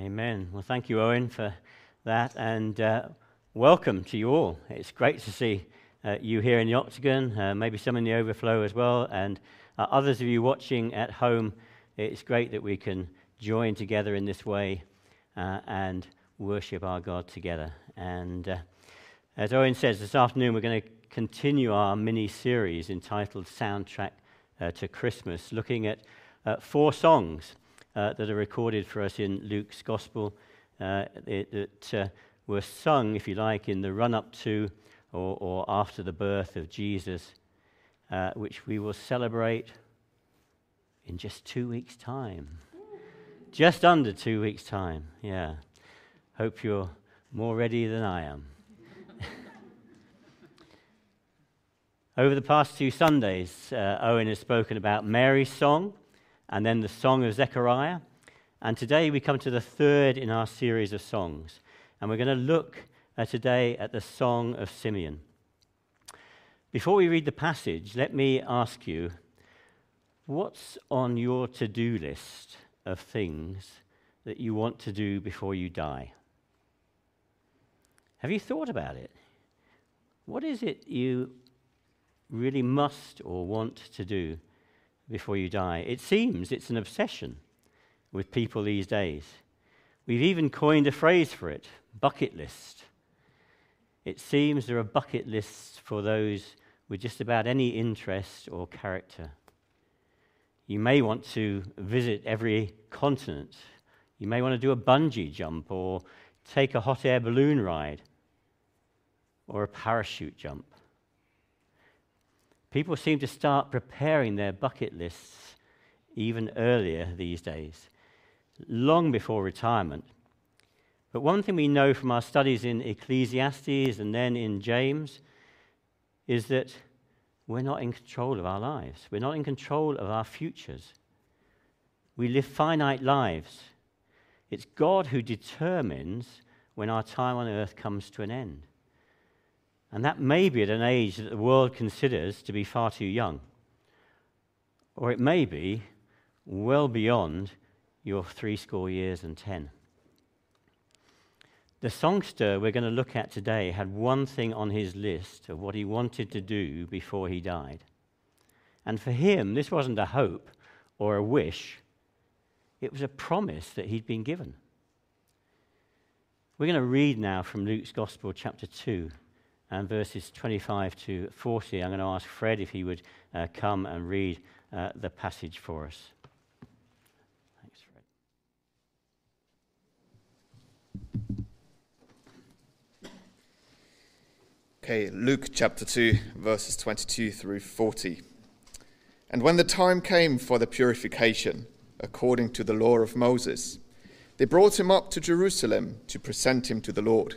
Amen. Well, thank you, Owen, for that, and uh, welcome to you all. It's great to see uh, you here in the Octagon, uh, maybe some in the overflow as well, and uh, others of you watching at home. It's great that we can join together in this way uh, and worship our God together. And uh, as Owen says, this afternoon we're going to continue our mini series entitled Soundtrack to Christmas, looking at four songs uh, that are recorded for us in Luke's Gospel uh, that uh, were sung, if you like, in the run up to or, or, after the birth of Jesus, uh, which we will celebrate in just two weeks' time. Just under two weeks' time, yeah. Hope you're more ready than I am. Over the past two Sundays, uh, Owen has spoken about Mary's song and then the Song of Zechariah. And today we come to the third in our series of songs. And we're going to look uh, today at the Song of Simeon. Before we read the passage, let me ask you what's on your to do list of things that you want to do before you die? Have you thought about it? What is it you really must or want to do before you die. It seems it's an obsession with people these days. We've even coined a phrase for it bucket list. It seems there are bucket lists for those with just about any interest or character. You may want to visit every continent. You may want to do a bungee jump or take a hot air balloon ride or a parachute jump. People seem to start preparing their bucket lists even earlier these days, long before retirement. But one thing we know from our studies in Ecclesiastes and then in James is that we're not in control of our lives. We're not in control of our futures. We live finite lives. It's God who determines when our time on earth comes to an end. And that may be at an age that the world considers to be far too young. Or it may be well beyond your three score years and ten. The songster we're going to look at today had one thing on his list of what he wanted to do before he died. And for him, this wasn't a hope or a wish, it was a promise that he'd been given. We're going to read now from Luke's Gospel, chapter 2 and verses 25 to 40. I'm going to ask Fred if he would uh, come and read uh, the passage for us. Thanks, Fred. Okay, Luke chapter 2, verses 22 through 40. And when the time came for the purification, according to the law of Moses, they brought him up to Jerusalem to present him to the Lord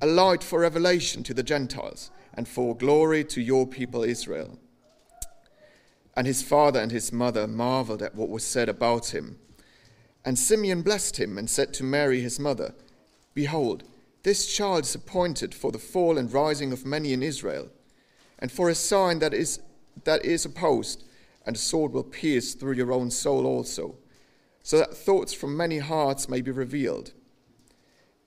a light for revelation to the Gentiles, and for glory to your people Israel. And his father and his mother marveled at what was said about him. And Simeon blessed him and said to Mary his mother, Behold, this child is appointed for the fall and rising of many in Israel, and for a sign that is, that is opposed, and a sword will pierce through your own soul also, so that thoughts from many hearts may be revealed.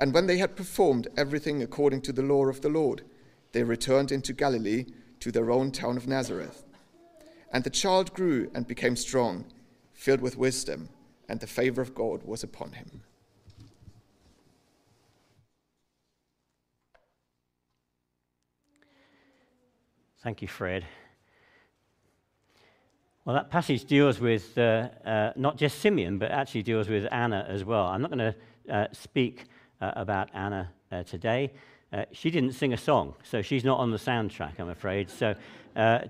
And when they had performed everything according to the law of the Lord, they returned into Galilee to their own town of Nazareth. And the child grew and became strong, filled with wisdom, and the favor of God was upon him. Thank you, Fred. Well, that passage deals with uh, uh, not just Simeon, but actually deals with Anna as well. I'm not going to uh, speak about Anna uh, today. Uh, she didn't sing a song, so she's not on the soundtrack, I'm afraid. So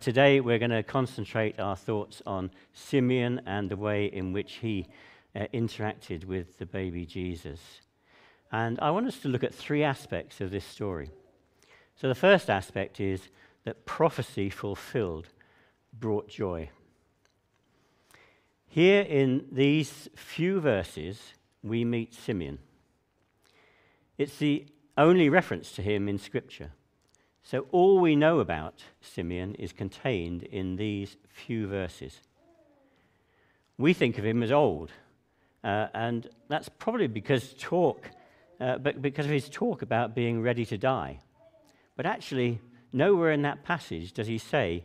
today we're going to concentrate our thoughts on Simeon and the way in which he interacted with the baby Jesus. And I want us to look at three aspects of this story. So the first aspect is that prophecy fulfilled brought joy. Here in these few verses, we meet Simeon. It's the only reference to him in Scripture. So all we know about Simeon is contained in these few verses. We think of him as old, uh, and that's probably because talk, uh, but because of his talk about being ready to die. But actually, Nowhere in that passage does he say,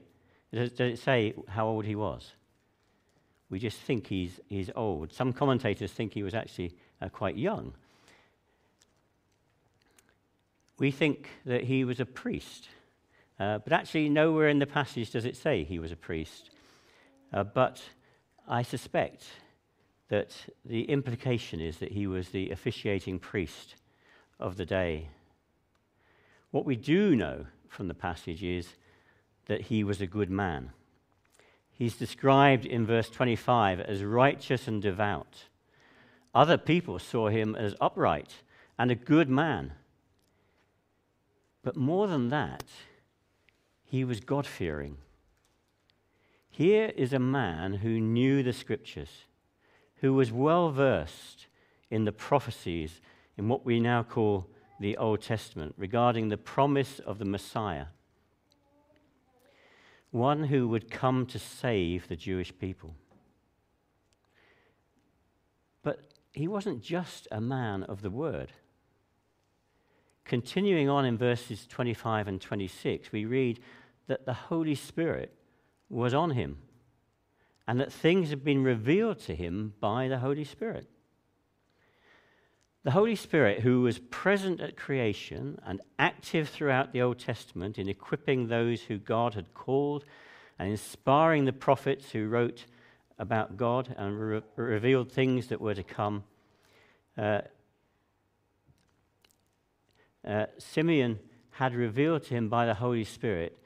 does, it say how old he was. We just think he's, he's old. Some commentators think he was actually uh, quite young. We think that he was a priest, uh, but actually, nowhere in the passage does it say he was a priest. Uh, but I suspect that the implication is that he was the officiating priest of the day. What we do know from the passage is that he was a good man. He's described in verse 25 as righteous and devout. Other people saw him as upright and a good man. But more than that, he was God fearing. Here is a man who knew the scriptures, who was well versed in the prophecies in what we now call the Old Testament regarding the promise of the Messiah, one who would come to save the Jewish people. But he wasn't just a man of the word. Continuing on in verses 25 and 26, we read that the Holy Spirit was on him and that things had been revealed to him by the Holy Spirit. The Holy Spirit, who was present at creation and active throughout the Old Testament in equipping those who God had called and inspiring the prophets who wrote about God and re- revealed things that were to come. Uh, uh, Simeon had revealed to him by the Holy Spirit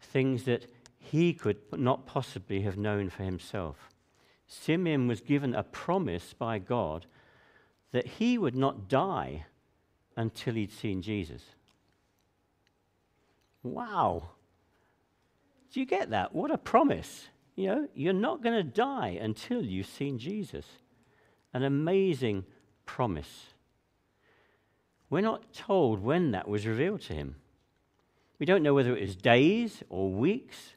things that he could not possibly have known for himself. Simeon was given a promise by God that he would not die until he'd seen Jesus. Wow. Do you get that? What a promise. You know, you're not going to die until you've seen Jesus. An amazing promise. We're not told when that was revealed to him. We don't know whether it was days or weeks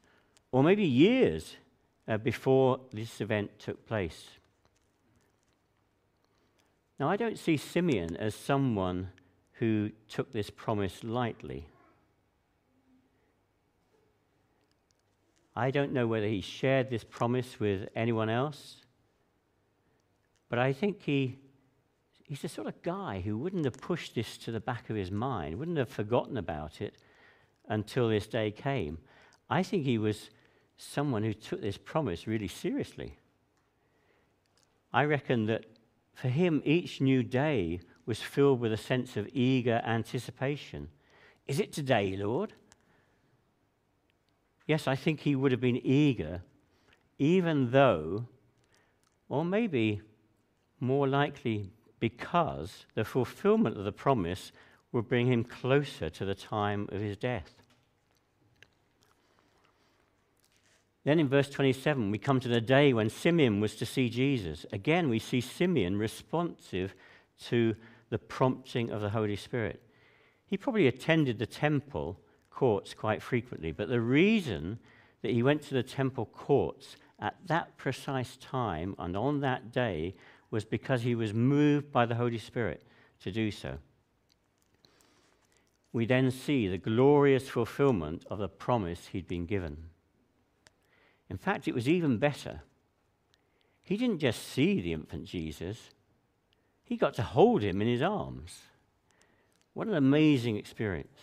or maybe years uh, before this event took place. Now, I don't see Simeon as someone who took this promise lightly. I don't know whether he shared this promise with anyone else, but I think he, he's the sort of guy who wouldn't have pushed this to the back of his mind, wouldn't have forgotten about it until this day came. I think he was someone who took this promise really seriously. I reckon that for him, each new day was filled with a sense of eager anticipation. Is it today, Lord? Yes, I think he would have been eager, even though, or maybe more likely because the fulfillment of the promise would bring him closer to the time of his death. Then in verse 27, we come to the day when Simeon was to see Jesus. Again, we see Simeon responsive to the prompting of the Holy Spirit. He probably attended the temple courts quite frequently, but the reason that he went to the temple courts at that precise time and on that day was because he was moved by the Holy Spirit to do so. We then see the glorious fulfillment of the promise he'd been given. In fact, it was even better. He didn't just see the infant Jesus, he got to hold him in his arms. What an amazing experience.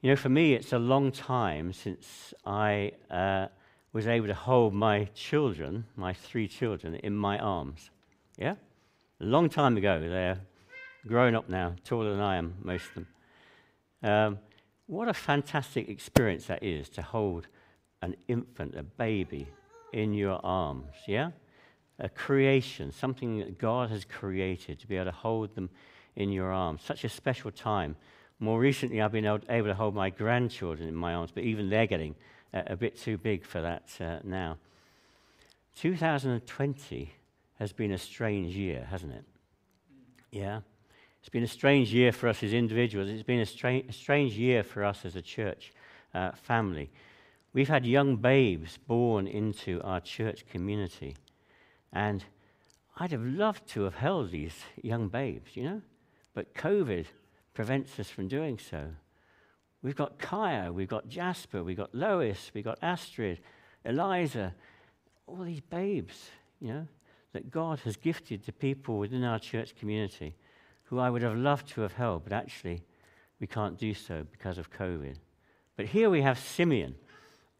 You know, for me, it's a long time since I uh, was able to hold my children, my three children, in my arms. Yeah? A long time ago. They're grown up now, taller than I am, most of them. Um, what a fantastic experience that is to hold an infant, a baby, in your arms. Yeah? A creation, something that God has created, to be able to hold them in your arms. Such a special time more recently, I've been able to hold my grandchildren in my arms, but even they're getting a bit too big for that uh, now. 2020 has been a strange year, hasn't it? Yeah? It's been a strange year for us as individuals. It's been a, stra- a strange year for us as a church uh, family. We've had young babes born into our church community. And I'd have loved to have held these young babes, you know? But COVID prevents us from doing so. We've got Kaya, we've got Jasper, we've got Lois, we've got Astrid, Eliza, all these babes, you know, that God has gifted to people within our church community who I would have loved to have held, but actually we can't do so because of COVID. But here we have Simeon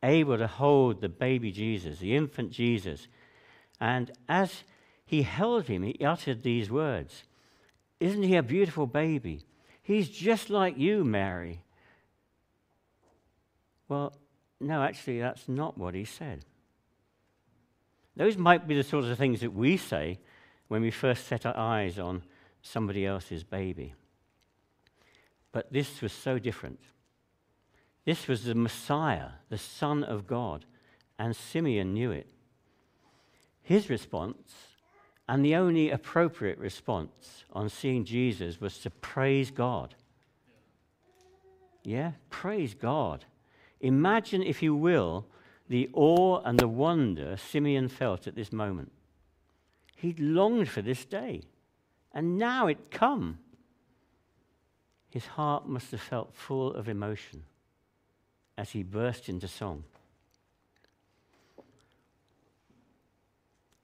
able to hold the baby Jesus, the infant Jesus. And as he held him, he uttered these words Isn't he a beautiful baby? He's just like you, Mary. Well, no, actually, that's not what he said. Those might be the sorts of things that we say when we first set our eyes on somebody else's baby. But this was so different. This was the Messiah, the Son of God, and Simeon knew it. His response and the only appropriate response on seeing Jesus was to praise God. Yeah, praise God. Imagine, if you will, the awe and the wonder Simeon felt at this moment. He'd longed for this day, and now it come. His heart must have felt full of emotion as he burst into song.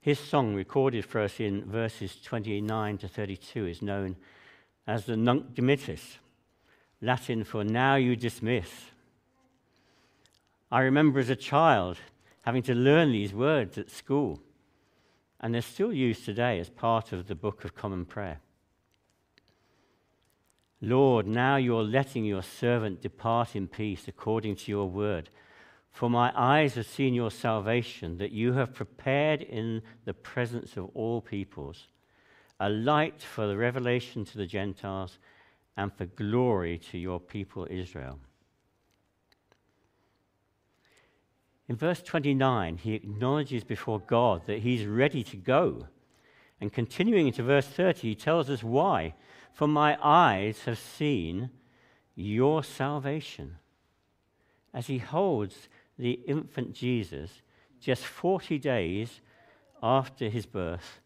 His song, recorded for us in verses 29 to 32, is known as the Nunc Dimittis, Latin for Now You Dismiss. I remember as a child having to learn these words at school, and they're still used today as part of the Book of Common Prayer. Lord, now you're letting your servant depart in peace according to your word. For my eyes have seen your salvation, that you have prepared in the presence of all peoples a light for the revelation to the Gentiles and for glory to your people Israel. In verse 29, he acknowledges before God that he's ready to go. And continuing into verse 30, he tells us why. For my eyes have seen your salvation. As he holds the infant Jesus, just 40 days after his birth,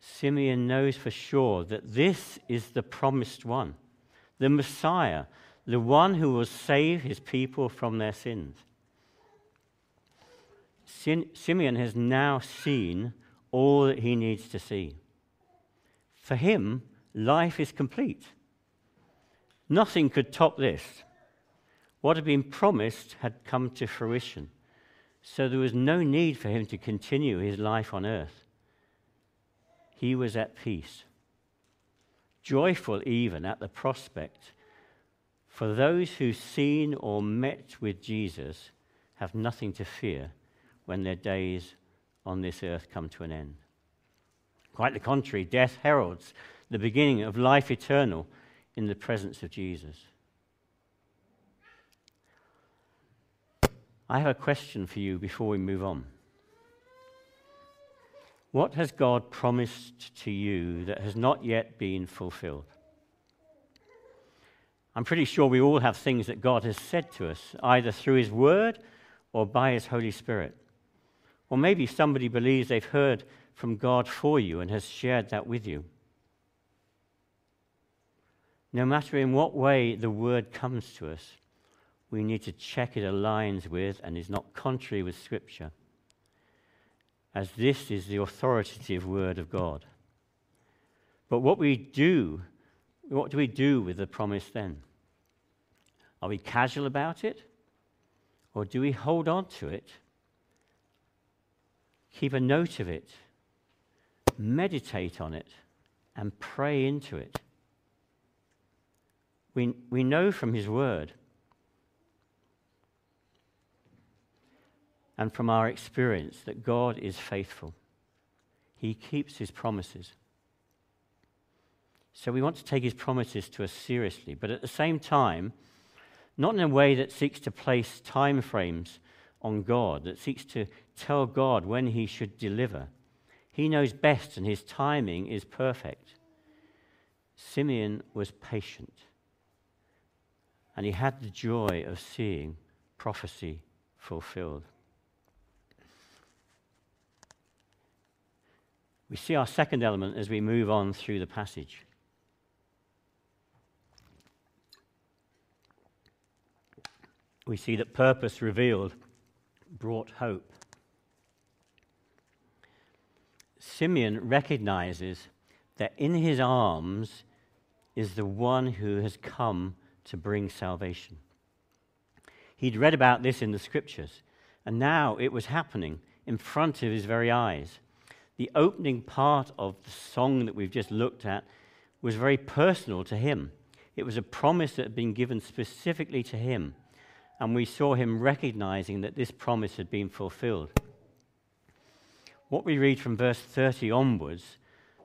Simeon knows for sure that this is the promised one, the Messiah, the one who will save his people from their sins. Simeon has now seen all that he needs to see. For him, life is complete. Nothing could top this. What had been promised had come to fruition. So there was no need for him to continue his life on earth. He was at peace, joyful even at the prospect. For those who've seen or met with Jesus have nothing to fear when their days on this earth come to an end. Quite the contrary, death heralds the beginning of life eternal in the presence of Jesus. I have a question for you before we move on. What has God promised to you that has not yet been fulfilled? I'm pretty sure we all have things that God has said to us, either through His Word or by His Holy Spirit. Or maybe somebody believes they've heard from God for you and has shared that with you. No matter in what way the Word comes to us, we need to check it aligns with and is not contrary with Scripture, as this is the authoritative Word of God. But what we do, what do we do with the promise then? Are we casual about it? Or do we hold on to it? Keep a note of it, meditate on it, and pray into it. We, we know from His Word and from our experience that God is faithful. He keeps His promises. So we want to take His promises to us seriously, but at the same time, not in a way that seeks to place time frames on God, that seeks to tell God when he should deliver. He knows best, and his timing is perfect. Simeon was patient, and he had the joy of seeing prophecy fulfilled. We see our second element as we move on through the passage. we see that purpose revealed brought hope. Simeon recognizes that in his arms is the one who has come to bring salvation. He'd read about this in the scriptures, and now it was happening in front of his very eyes. The opening part of the song that we've just looked at was very personal to him. It was a promise that had been given specifically to him and we saw him recognizing that this promise had been fulfilled. What we read from verse 30 onwards,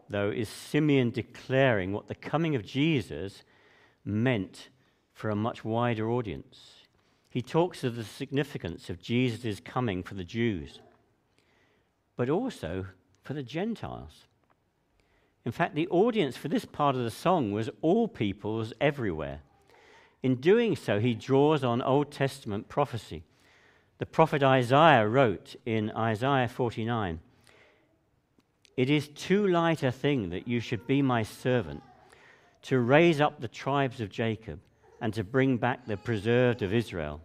though, is Simeon declaring what the coming of Jesus meant for a much wider audience. He talks of the significance of Jesus' coming for the Jews, but also for the Gentiles. In fact, the audience for this part of the song was all peoples everywhere. In doing so, he draws on Old Testament prophecy. The prophet Isaiah wrote in Isaiah 49 It is too light a thing that you should be my servant, to raise up the tribes of Jacob and to bring back the preserved of Israel.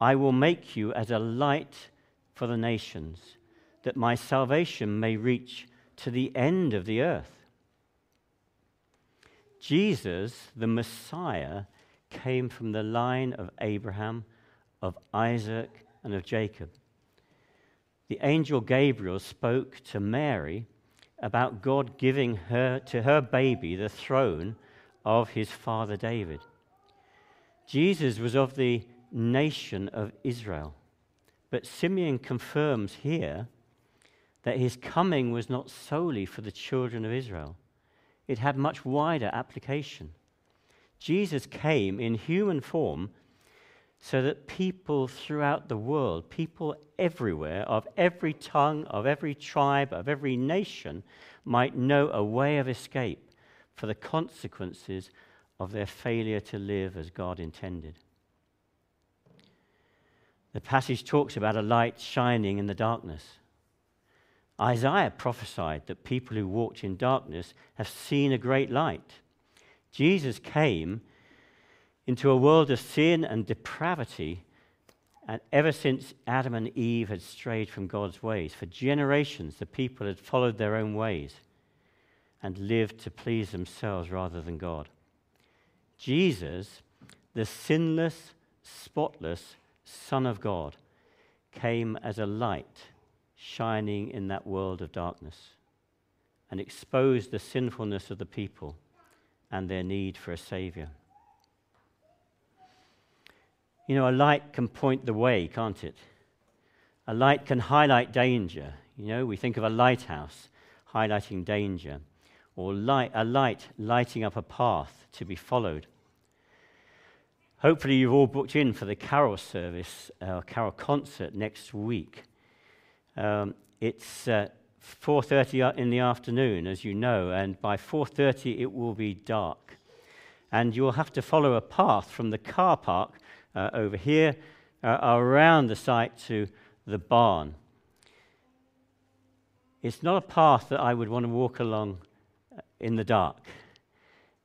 I will make you as a light for the nations, that my salvation may reach to the end of the earth. Jesus, the Messiah, came from the line of Abraham, of Isaac, and of Jacob. The angel Gabriel spoke to Mary about God giving her to her baby the throne of his father David. Jesus was of the nation of Israel. But Simeon confirms here that his coming was not solely for the children of Israel, it had much wider application. Jesus came in human form so that people throughout the world, people everywhere, of every tongue, of every tribe, of every nation, might know a way of escape for the consequences of their failure to live as God intended. The passage talks about a light shining in the darkness. Isaiah prophesied that people who walked in darkness have seen a great light. Jesus came into a world of sin and depravity, and ever since Adam and Eve had strayed from God's ways, for generations the people had followed their own ways and lived to please themselves rather than God. Jesus, the sinless, spotless Son of God, came as a light shining in that world of darkness and exposed the sinfulness of the people and their need for a Savior. You know, a light can point the way, can't it? A light can highlight danger. You know, we think of a lighthouse highlighting danger, or light, a light lighting up a path to be followed. Hopefully, you've all booked in for the carol service, uh, carol concert next week. Um, it's uh, 4:30 in the afternoon, as you know, and by 4:30 it will be dark. And you'll have to follow a path from the car park uh, over here uh, around the site to the barn. It's not a path that I would want to walk along uh, in the dark.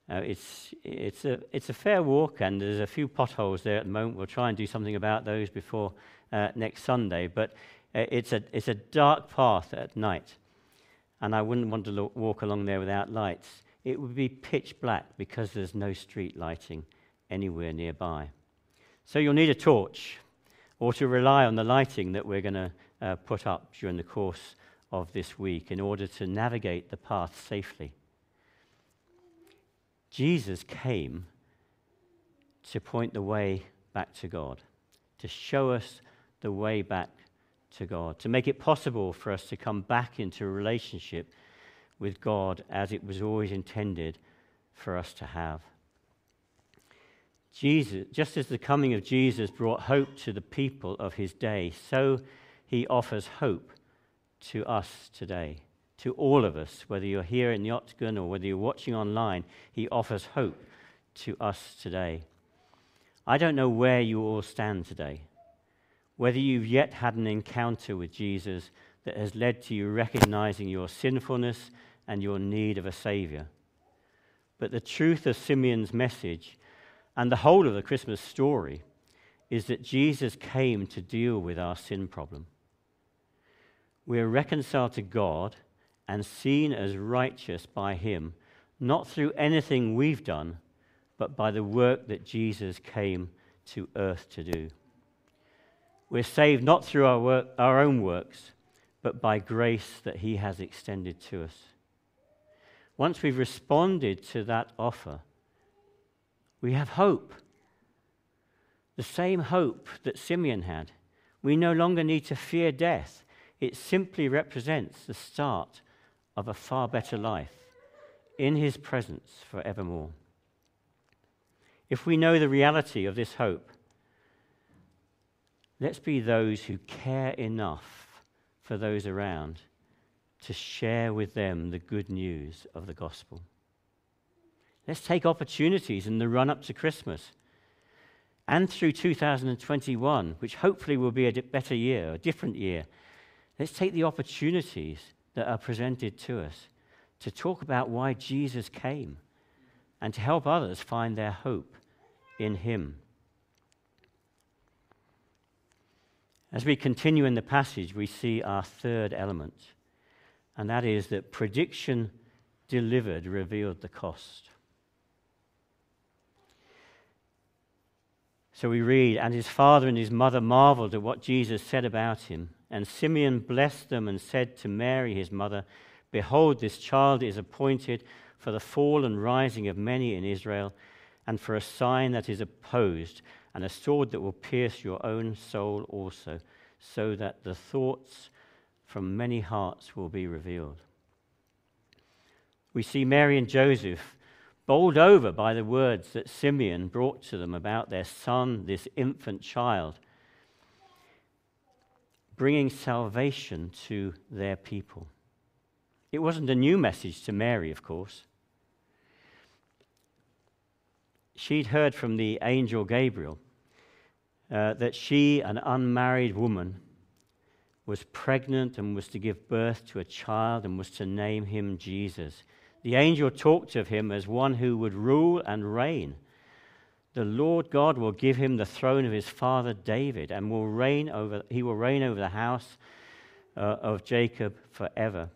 Uh, it's, it's, a, it's a fair walk, and there's a few potholes there at the moment. We'll try and do something about those before uh, next Sunday. But it's, a, it's a dark path at night, and I wouldn't want to lo- walk along there without lights. It would be pitch black because there's no street lighting anywhere nearby. So you'll need a torch, or to rely on the lighting that we're going to uh, put up during the course of this week in order to navigate the path safely. Jesus came to point the way back to God, to show us the way back to God, to make it possible for us to come back into a relationship with God as it was always intended for us to have. Jesus, just as the coming of Jesus brought hope to the people of his day, so he offers hope to us today to all of us, whether you're here in the octagon or whether you're watching online, he offers hope to us today. I don't know where you all stand today, whether you've yet had an encounter with Jesus that has led to you recognizing your sinfulness and your need of a Savior. But the truth of Simeon's message and the whole of the Christmas story is that Jesus came to deal with our sin problem. We're reconciled to God and seen as righteous by Him, not through anything we've done, but by the work that Jesus came to earth to do. We're saved not through our, work, our own works, but by grace that He has extended to us. Once we've responded to that offer, we have hope. The same hope that Simeon had. We no longer need to fear death. It simply represents the start of a far better life in his presence forevermore. If we know the reality of this hope, let's be those who care enough for those around to share with them the good news of the gospel. Let's take opportunities in the run up to Christmas and through 2021, which hopefully will be a better year, a different year. Let's take the opportunities that are presented to us to talk about why Jesus came and to help others find their hope in Him. As we continue in the passage, we see our third element, and that is that prediction delivered revealed the cost. So we read, and his father and his mother marveled at what Jesus said about him. And Simeon blessed them and said to Mary, his mother, Behold, this child is appointed for the fall and rising of many in Israel, and for a sign that is opposed, and a sword that will pierce your own soul also, so that the thoughts from many hearts will be revealed. We see Mary and Joseph bowled over by the words that Simeon brought to them about their son, this infant child bringing salvation to their people. It wasn't a new message to Mary, of course. She'd heard from the angel Gabriel uh, that she, an unmarried woman, was pregnant and was to give birth to a child and was to name him Jesus. The angel talked of him as one who would rule and reign the Lord God will give him the throne of his father David, and will reign over, he will reign over the house uh, of Jacob forever.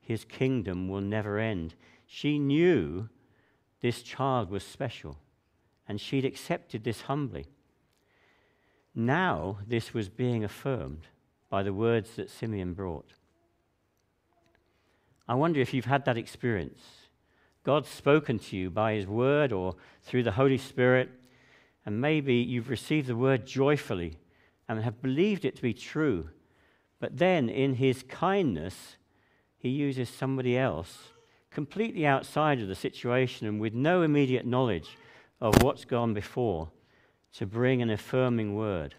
His kingdom will never end. She knew this child was special, and she'd accepted this humbly. Now, this was being affirmed by the words that Simeon brought. I wonder if you've had that experience God's spoken to you by His Word or through the Holy Spirit, and maybe you've received the Word joyfully and have believed it to be true. But then, in His kindness, He uses somebody else completely outside of the situation and with no immediate knowledge of what's gone before to bring an affirming word.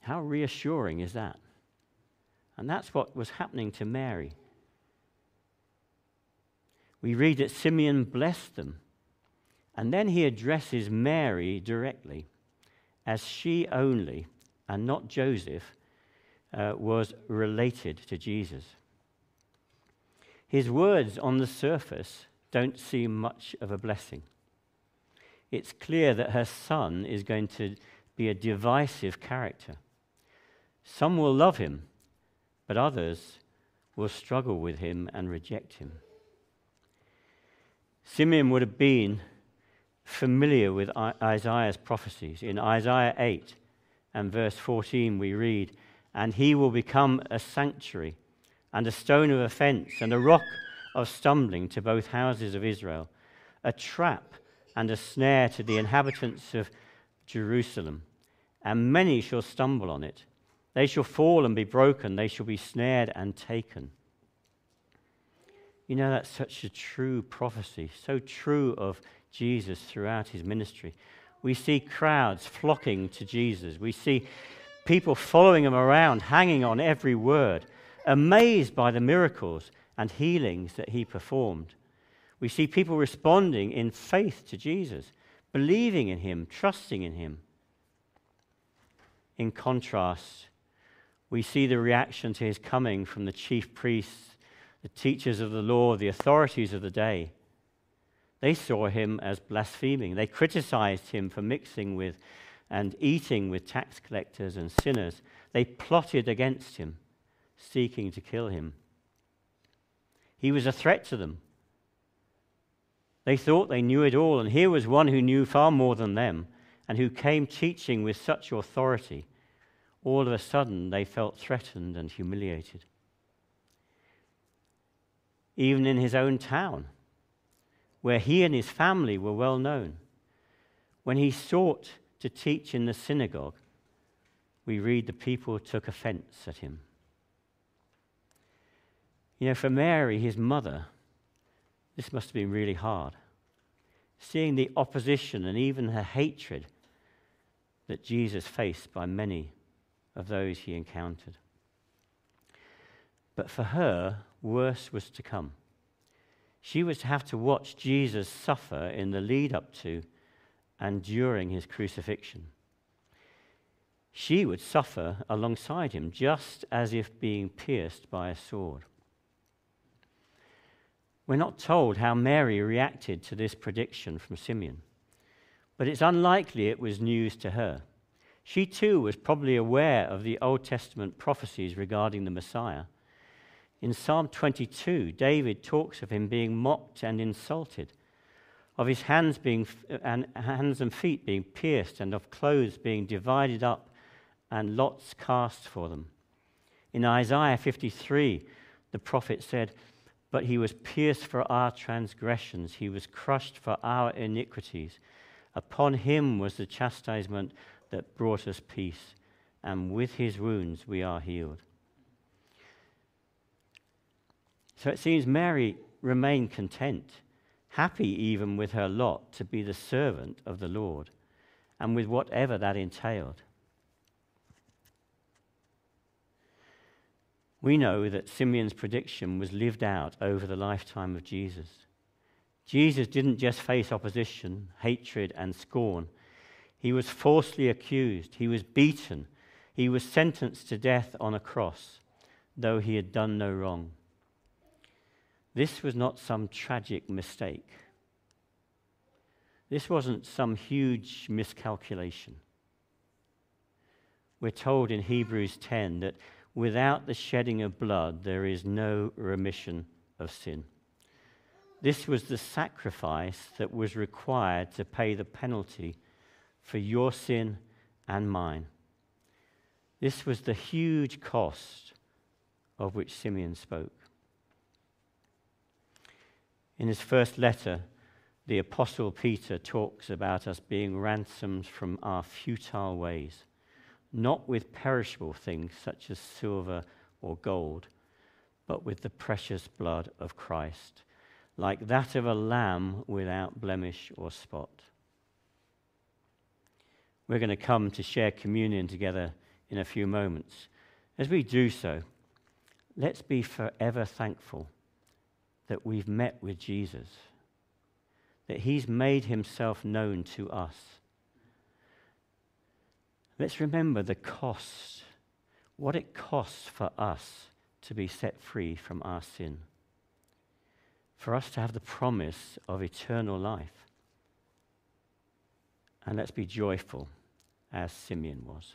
How reassuring is that? And that's what was happening to Mary. We read that Simeon blessed them, and then he addresses Mary directly as she only, and not Joseph, uh, was related to Jesus. His words on the surface don't seem much of a blessing. It's clear that her son is going to be a divisive character. Some will love him, but others will struggle with him and reject him. Simeon would have been familiar with Isaiah's prophecies. In Isaiah 8 and verse 14, we read, And he will become a sanctuary, and a stone of offense, and a rock of stumbling to both houses of Israel, a trap and a snare to the inhabitants of Jerusalem. And many shall stumble on it. They shall fall and be broken, they shall be snared and taken. You know, that's such a true prophecy, so true of Jesus throughout his ministry. We see crowds flocking to Jesus. We see people following him around, hanging on every word, amazed by the miracles and healings that he performed. We see people responding in faith to Jesus, believing in him, trusting in him. In contrast, we see the reaction to his coming from the chief priests, the teachers of the law, the authorities of the day. They saw him as blaspheming. They criticized him for mixing with and eating with tax collectors and sinners. They plotted against him, seeking to kill him. He was a threat to them. They thought they knew it all, and here was one who knew far more than them and who came teaching with such authority. All of a sudden, they felt threatened and humiliated. Even in his own town, where he and his family were well known, when he sought to teach in the synagogue, we read the people took offense at him. You know, for Mary, his mother, this must have been really hard. Seeing the opposition and even the hatred that Jesus faced by many of those he encountered. But for her, worse was to come. She was to have to watch Jesus suffer in the lead up to and during his crucifixion. She would suffer alongside him, just as if being pierced by a sword. We're not told how Mary reacted to this prediction from Simeon, but it's unlikely it was news to her. She too was probably aware of the Old Testament prophecies regarding the Messiah. In Psalm 22, David talks of him being mocked and insulted, of his hands, being, and hands and feet being pierced, and of clothes being divided up and lots cast for them. In Isaiah 53, the prophet said, but he was pierced for our transgressions, he was crushed for our iniquities. Upon him was the chastisement that brought us peace, and with his wounds we are healed. So it seems Mary remained content, happy even with her lot to be the servant of the Lord, and with whatever that entailed. We know that Simeon's prediction was lived out over the lifetime of Jesus. Jesus didn't just face opposition, hatred, and scorn. He was falsely accused. He was beaten. He was sentenced to death on a cross, though he had done no wrong. This was not some tragic mistake. This wasn't some huge miscalculation. We're told in Hebrews 10 that Without the shedding of blood, there is no remission of sin. This was the sacrifice that was required to pay the penalty for your sin and mine. This was the huge cost of which Simeon spoke. In his first letter, the Apostle Peter talks about us being ransomed from our futile ways not with perishable things such as silver or gold, but with the precious blood of Christ, like that of a lamb without blemish or spot. We're going to come to share communion together in a few moments. As we do so, let's be forever thankful that we've met with Jesus, that he's made himself known to us. Let's remember the cost, what it costs for us to be set free from our sin, for us to have the promise of eternal life. And let's be joyful as Simeon was.